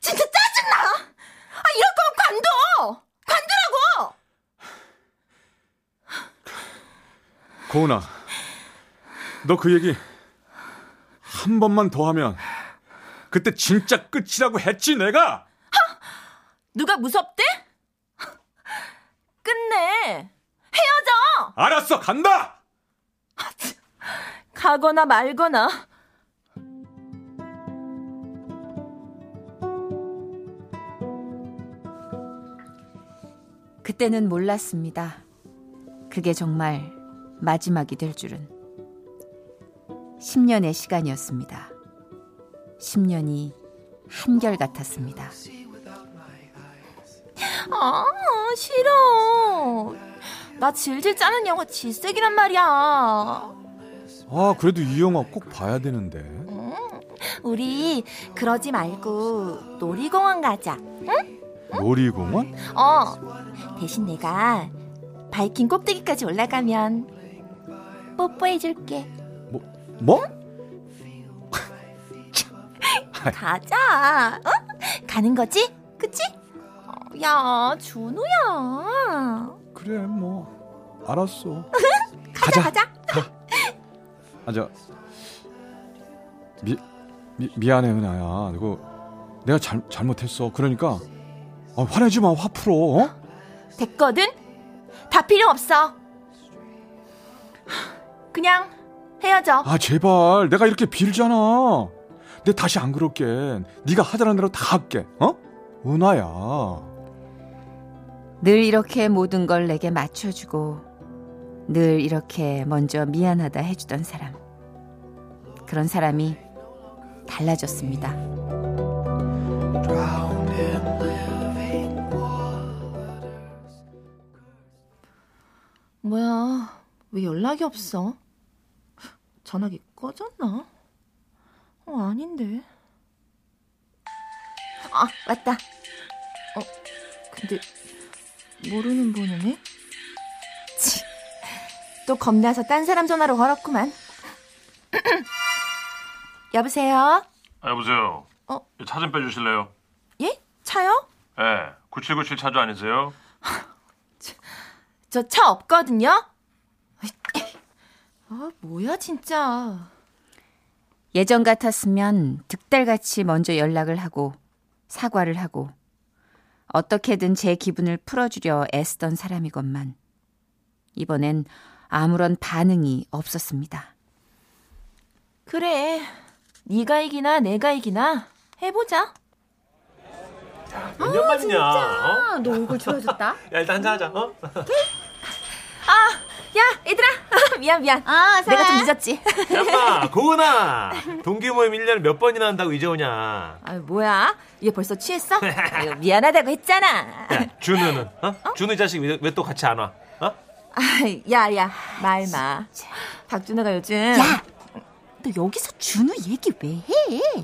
진짜 짜증나! 아, 이럴 거면 관둬! 관두라고! 고은아 너 그 얘기 한 번만 더 하면 그때 진짜 끝이라고 했지 내가 누가 무섭대? 끝내! 헤어져! 알았어 간다 가거나 말거나. 그때는 몰랐습니다. 그게 정말 마지막이 될 줄은. 10년의 시간이었습니다. 10년이 한결 같았습니다. 아, 싫어. 나 질질 짜는 영화 질색이란 말이야. 아 그래도 이 영화 꼭 봐야 되는데 우리 그러지 말고 놀이공원 가자. 놀이공원? 어. 대신 내가 바이킹 꼭대기까지 올라가면 뽀뽀해 줄게. 뭐? 가자. 어? 가는 거지? 그치? 어, 야, 준우야. 그래 뭐 알았어 가자, 가자. 가자. 아저 미, 미 미안해 은하야 이거 내가 잘 잘못했어 그러니까 아, 화내지 마 화 풀어 어? 됐거든? 다 필요 없어. 그냥 헤어져. 아 제발 내가 이렇게 빌잖아 내 다시 안 그럴게 네가 하자는 대로 다 할게 어? 은하야 늘 이렇게 모든 걸 내게 맞춰주고 늘 이렇게 먼저 미안하다 해주던 사람. 그런 사람이 달라졌습니다. 뭐야, 왜 연락이 없어? 전화기 꺼졌나? 어, 아닌데. 아, 맞다. 어, 근데, 모르는 번호네? 치, 또 겁나서 딴 사람 전화로 걸었구만. 여보세요? 아, 여보세요. 어? 차 좀 빼주실래요? 예? 차요? 예, 9797 차주 아니세요? 저 차 없거든요? 아, 뭐야, 진짜. 예전 같았으면 득달같이 먼저 연락을 하고 사과를 하고 어떻게든 제 기분을 풀어주려 애쓰던 사람이건만 이번엔 아무런 반응이 없었습니다. 그래. 네가 이기나 내가 이기나 해보자. 몇년 만이냐? 어? 아, 너 얼굴 좋아졌다. 야 일단 한잔 하자. 어? 야, 얘들아. 미안, 미안. 아, 내가 좀 늦었지. 야마 고은아 동기 모임 1년에 몇 번이나 한다고 이제 오냐? 아, 뭐야? 얘 벌써 취했어? 아유, 미안하다고 했잖아. 야 준우는 어? 준우 이 자식 왜 또 같이 안 와? 어? 아, 야, 야, 말 마. 박준호가 요즘. 야, 너 여기서 준우 얘기 왜 해?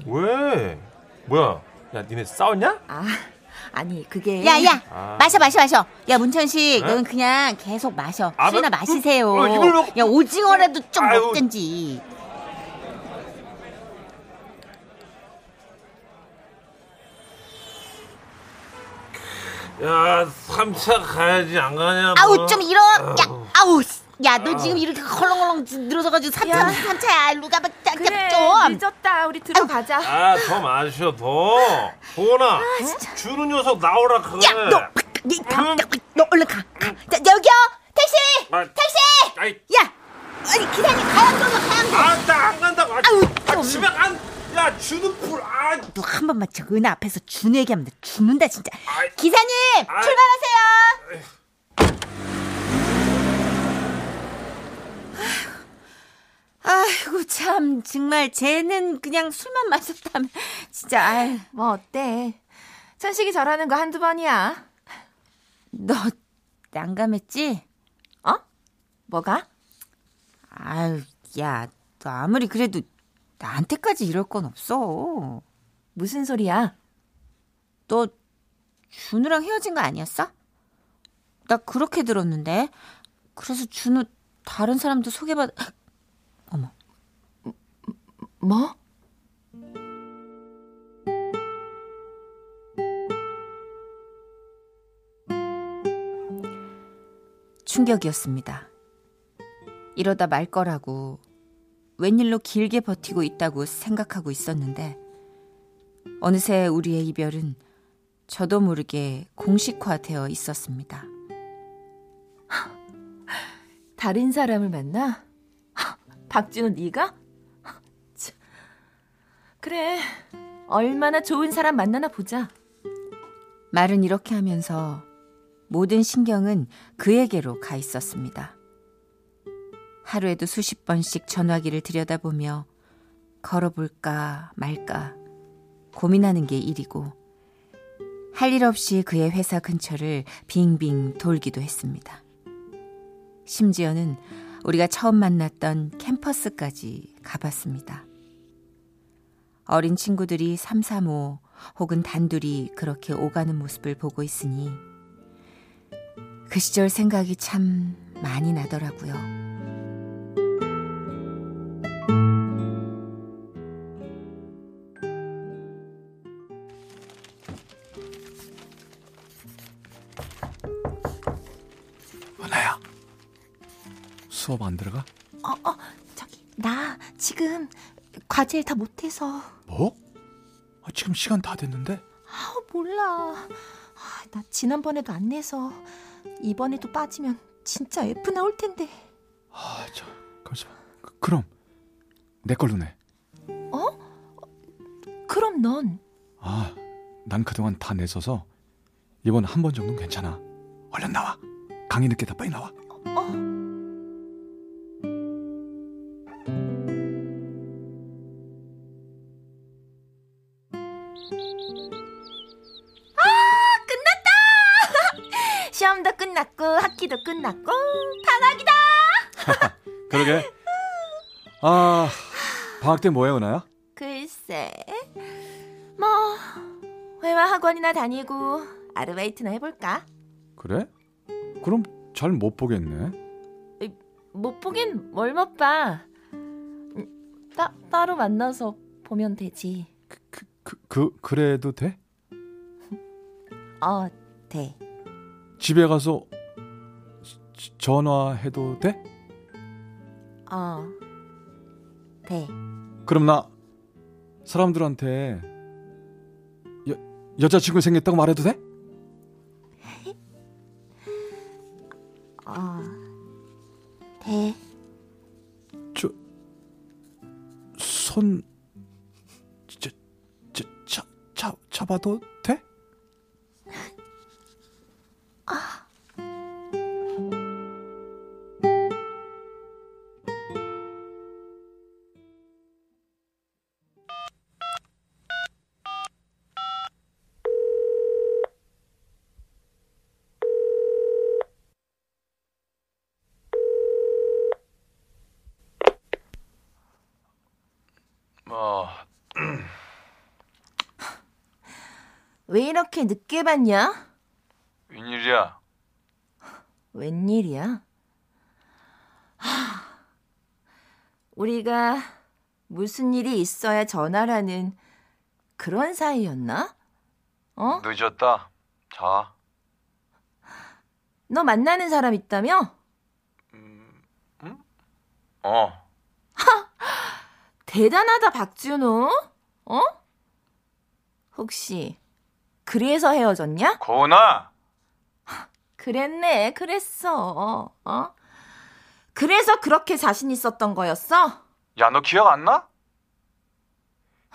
왜? 뭐야? 야 니네 싸웠냐? 아, 아니 그게. 야, 야, 아. 마셔, 마셔, 마셔. 야, 문천식, 네? 넌 그냥 계속 마셔. 아, 술이나 뭐, 마시세요. 어, 야, 오징어라도 좀 아유. 먹든지. 야 3차 가야지 안 가냐? 아우, 너? 좀 이런, 야, 아우. 아우, 야, 너 지금 이렇게 헐렁헐렁 늘어서가지고 야. 삼차, 삼차야. 누가 막 짝, 그래, 좀. 늦었다. 우리 들어가자. 아, 더 마셔, 더. 고은아, 준우 녀석 나오라 그래. 야, 너, 니, 가, 음. 너 얼른 가. 가. 자, 여기요! 택시! 아, 택시! 아이, 야! 아니, 기사님, 가양 좀, 가양 좀. 아, 나 안 간다고. 아, 아우, 아, 좀. 집에 안. 야, 준우 불. 아, 너한 번만 저 은하 앞에서 준우 얘기하면 나 죽는다 진짜. 아이. 기사님 아이. 출발하세요. 아이고 참 정말 쟤는 그냥 술만 마셨다면 진짜 아유. 뭐 어때? 천식이 저라는 거 한두 번이야. 너 난감했지? 어? 뭐가? 아유 야 너 아무리 그래도 나한테까지 이럴 건 없어. 무슨 소리야? 너 준우랑 헤어진 거 아니었어? 나 그렇게 들었는데. 그래서 준우 다른 사람도 소개받 어머. 뭐? 충격이었습니다. 이러다 말 거라고 웬일로 길게 버티고 있다고 생각하고 있었는데 어느새 우리의 이별은 저도 모르게 공식화되어 있었습니다. 다른 사람을 만나? 박진우 네가? 참. 그래. 얼마나 좋은 사람 만나나 보자. 말은 이렇게 하면서 모든 신경은 그에게로 가 있었습니다. 하루에도 수십 번씩 전화기를 들여다보며 걸어볼까 말까 고민하는 게 일이고 할 일 없이 그의 회사 근처를 빙빙 돌기도 했습니다. 심지어는 우리가 처음 만났던 캠퍼스까지 가봤습니다. 어린 친구들이 삼삼오 혹은 단둘이 그렇게 오가는 모습을 보고 있으니 그 시절 생각이 참 많이 나더라고요. 수업 안 들어가? 어, 어, 저기, 나 지금 과제를 다 못해서. 뭐? 아, 지금 시간 다 됐는데? 아, 몰라. 아, 나 지난번에도 안 내서 이번에도 빠지면 진짜 F 나올 텐데. 아, 저, 잠시만. 그, 그럼 내 걸로 내. 그럼 넌 아, 난 그동안 다 냈어서 이번 한 번 정도는 괜찮아. 얼른 나와. 강의 늦게 다 빨리 나와. 시 학기도 끝났고 방학이다. 그러게. 아, 방학 때 뭐해, 은하야? 글쎄. 뭐 회화 학원이나 다니고 아르바이트나 해볼까? 그래? 그럼 잘 못 보겠네. 못 보긴 뭘 못 봐. 음, 따, 따로 만나서 보면 되지. 그, 그, 그 그래도 돼? 어, 돼. 집에 가서 지- 전화해도 돼? 어, 돼. 그럼 나 사람들한테 여, 여자친구 생겼다고 말해도 돼? 어, 돼. 저, 손, 저, 저, 차, 차, 잡아도 돼? 이렇게 늦게 봤냐? 웬일이야? 웬일이야? 하, 우리가 무슨 일이 있어야 전화라는 그런 사이였나? 어? 늦었다. 자. 너 만나는 사람 있다며? 어. 대단하다, 박준호. 어? 혹시 그래서 헤어졌냐? 고은아! 그랬네, 그랬어. 어? 그래서 그렇게 자신 있었던 거였어? 야, 너 기억 안 나?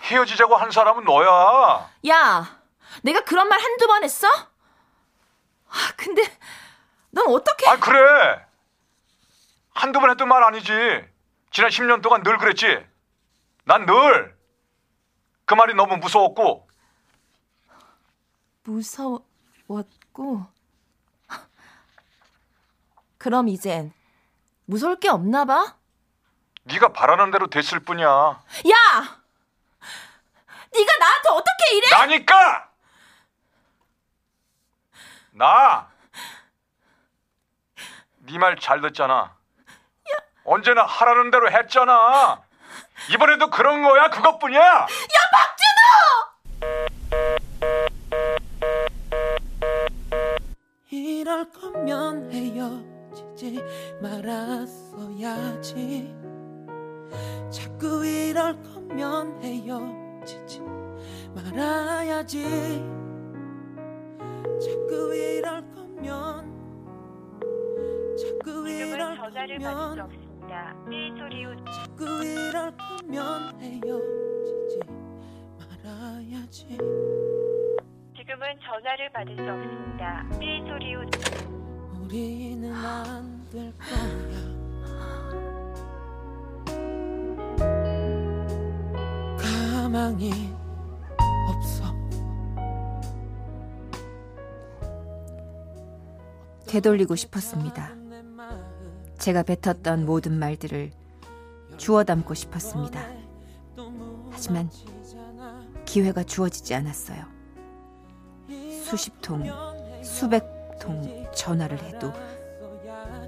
헤어지자고 한 사람은 너야. 야, 내가 그런 말 한두 번 했어? 아, 근데 넌 어떻게 아, 그래. 한두 번 했던 말 아니지. 지난 10년 동안 늘 그랬지. 난 늘. 그 말이 너무 무서웠고, 무서웠고. 그럼 이젠 무서울 게 없나 봐? 네가 바라는 대로 됐을 뿐이야. 야! 네가 나한테 어떻게 이래? 나니까! 나! 네 말 잘 듣잖아. 언제나 하라는 대로 했잖아. 이번에도 그런 거야, 그것뿐이야! 이럴 거면 헤어지지 말았어야지. 자꾸 이럴 거면 헤어지지 말아야지. 자꾸 이럴 거면 자꾸 이럴 거면 후 자꾸 이럴 거면 헤어지지 말아야지 지금은 전화를 받을 수 없습니다. 삐 소리 후 우리는 안 될 거야. 가망이 없어. 되돌리고 싶었습니다. 제가 뱉었던 모든 말들을 주워 담고 싶었습니다. 하지만 기회가 주어지지 않았어요. 수십 통, 수백 통 전화를 해도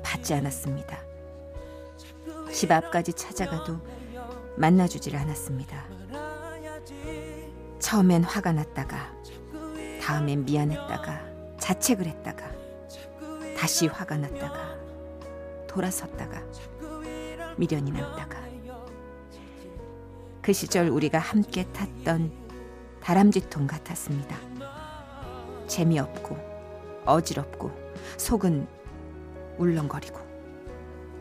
받지 않았습니다. 집 앞까지 찾아가도 만나주질 않았습니다. 처음엔 화가 났다가, 다음엔 미안했다가, 자책을 했다가, 다시 화가 났다가, 돌아섰다가, 미련이 남다가. 그 시절 우리가 함께 탔던 다람쥐통 같았습니다. 재미없고, 어지럽고, 속은 울렁거리고,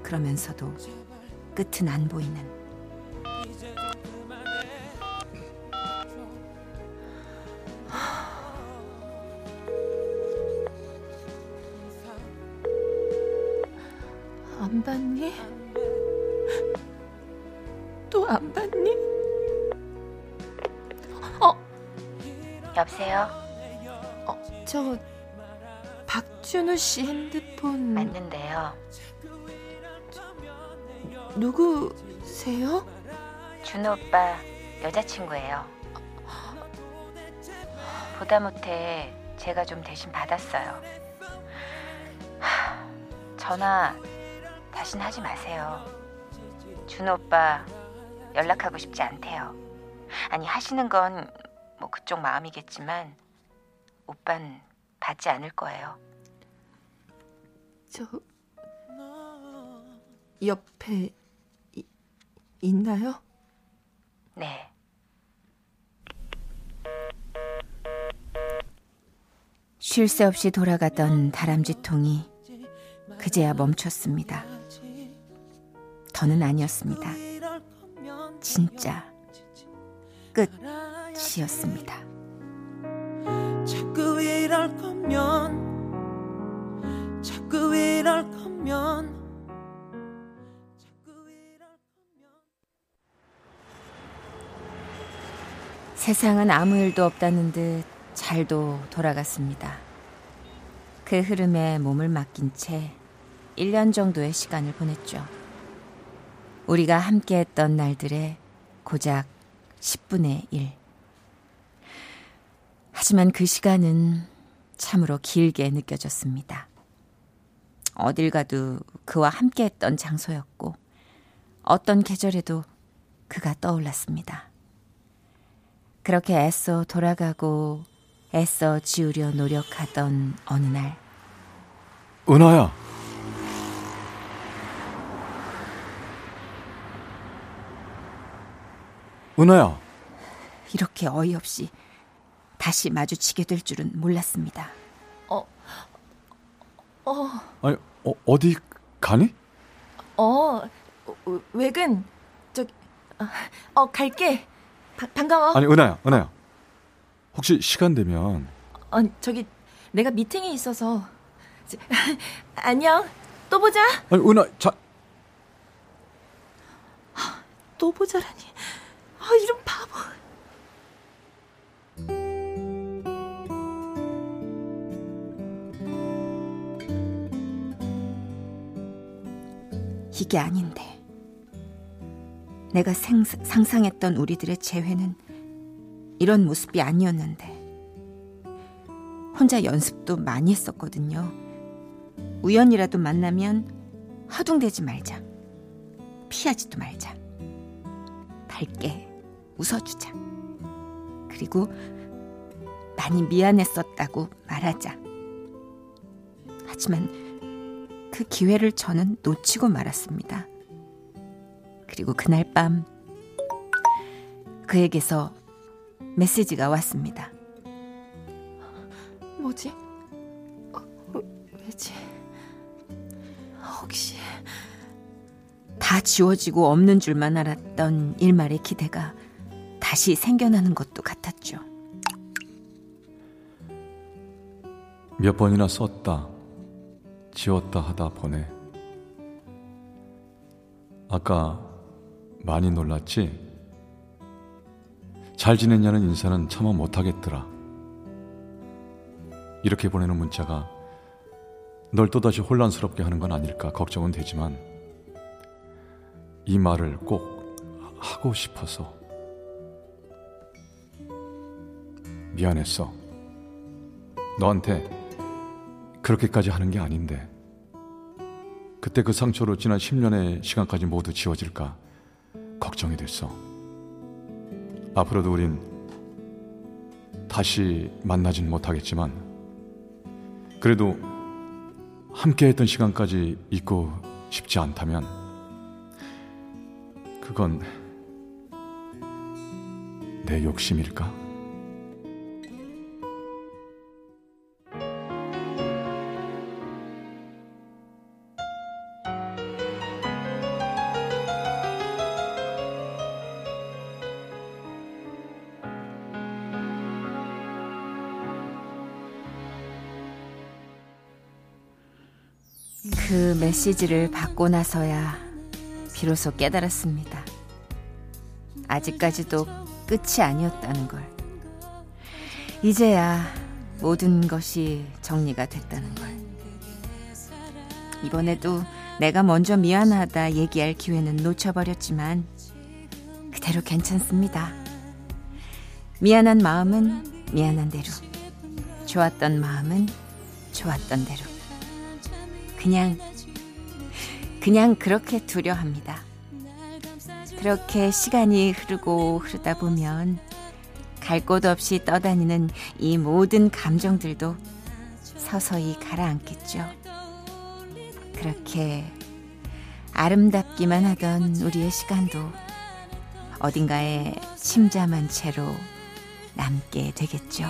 그러면서도 끝은 안 보이는 저 박준우 씨 핸드폰 맞는데요. 누구세요? 준호 오빠 여자친구예요. 보다 못해 제가 좀 대신 받았어요. 하, 전화 다신 하지 마세요. 준호 오빠 연락하고 싶지 않대요. 아니 하시는 건 뭐 그쪽 마음이겠지만 오빤 받지 않을 거예요. 저 옆에 이, 있나요? 네. 쉴 새 없이 돌아가던 다람쥐통이 그제야 멈췄습니다. 더는 아니었습니다. 진짜 끝이었습니다. 이럴 거면 자꾸 이럴 거면 세상은 아무 일도 없다는 듯 잘도 돌아갔습니다. 그 흐름에 몸을 맡긴 채 1년 정도의 시간을 보냈죠. 우리가 함께 했던 날들의 고작 10분의 1. 하지만 그 시간은 참으로 길게 느껴졌습니다. 어딜 가도 그와 함께 했던 장소였고, 어떤 계절에도 그가 떠올랐습니다. 그렇게 애써 돌아가고 애써 지우려 노력하던 어느 날 은하야. 은하야. 이렇게 어이없이 다시 마주치게 될 줄은 몰랐습니다. 어, 아니, 어, 어디 가니? 어, 어, 외근 저기 어, 어 갈게. 바, 반가워. 아니, 은하야, 은하야. 혹시 시간 되면 어, 저기 내가 미팅이 있어서 저, 안녕. 또 보자. 아니, 은하, 자, 너 보자라니. 아, 이런 바보. 이게 아닌데. 내가 생, 상상했던 우리들의 재회는 이런 모습이 아니었는데. 혼자 연습도 많이 했었거든요. 우연이라도 만나면 허둥대지 말자. 피하지도 말자. 밝게 웃어주자. 그리고 많이 미안했었다고 말하자. 하지만 그 기회를 저는 놓치고 말았습니다. 그리고 그날 밤 그에게서 메시지가 왔습니다. 뭐지? 어, 왜지? 혹시 다 지워지고 없는 줄만 알았던 일말의 기대가 다시 생겨나는 것도 같았죠. 몇 번이나 썼다, 지웠다 하다 보내. 아까 많이 놀랐지? 잘 지냈냐는 인사는 차마 못하겠더라. 이렇게 보내는 문자가 널 또다시 혼란스럽게 하는 건 아닐까 걱정은 되지만 이 말을 꼭 하고 싶어서 미안했어. 너한테 그렇게까지 하는 게 아닌데 그때 그 상처로 지난 10년의 시간까지 모두 지워질까 걱정이 됐어. 앞으로도 우린 다시 만나진 못하겠지만 그래도 함께 했던 시간까지 잊고 싶지 않다면 그건 내 욕심일까? 그 메시지를 받고 나서야 비로소 깨달았습니다. 아직까지도 끝이 아니었다는 걸. 이제야 모든 것이 정리가 됐다는 걸. 이번에도 내가 먼저 미안하다 얘기할 기회는 놓쳐버렸지만 그대로 괜찮습니다. 미안한 마음은 미안한 대로. 좋았던 마음은 좋았던 대로. 그냥, 그냥 그렇게 두려 합니다. 그렇게 시간이 흐르고 흐르다 보면 갈 곳 없이 떠다니는 이 모든 감정들도 서서히 가라앉겠죠. 그렇게 아름답기만 하던 우리의 시간도 어딘가에 침잠한 채로 남게 되겠죠.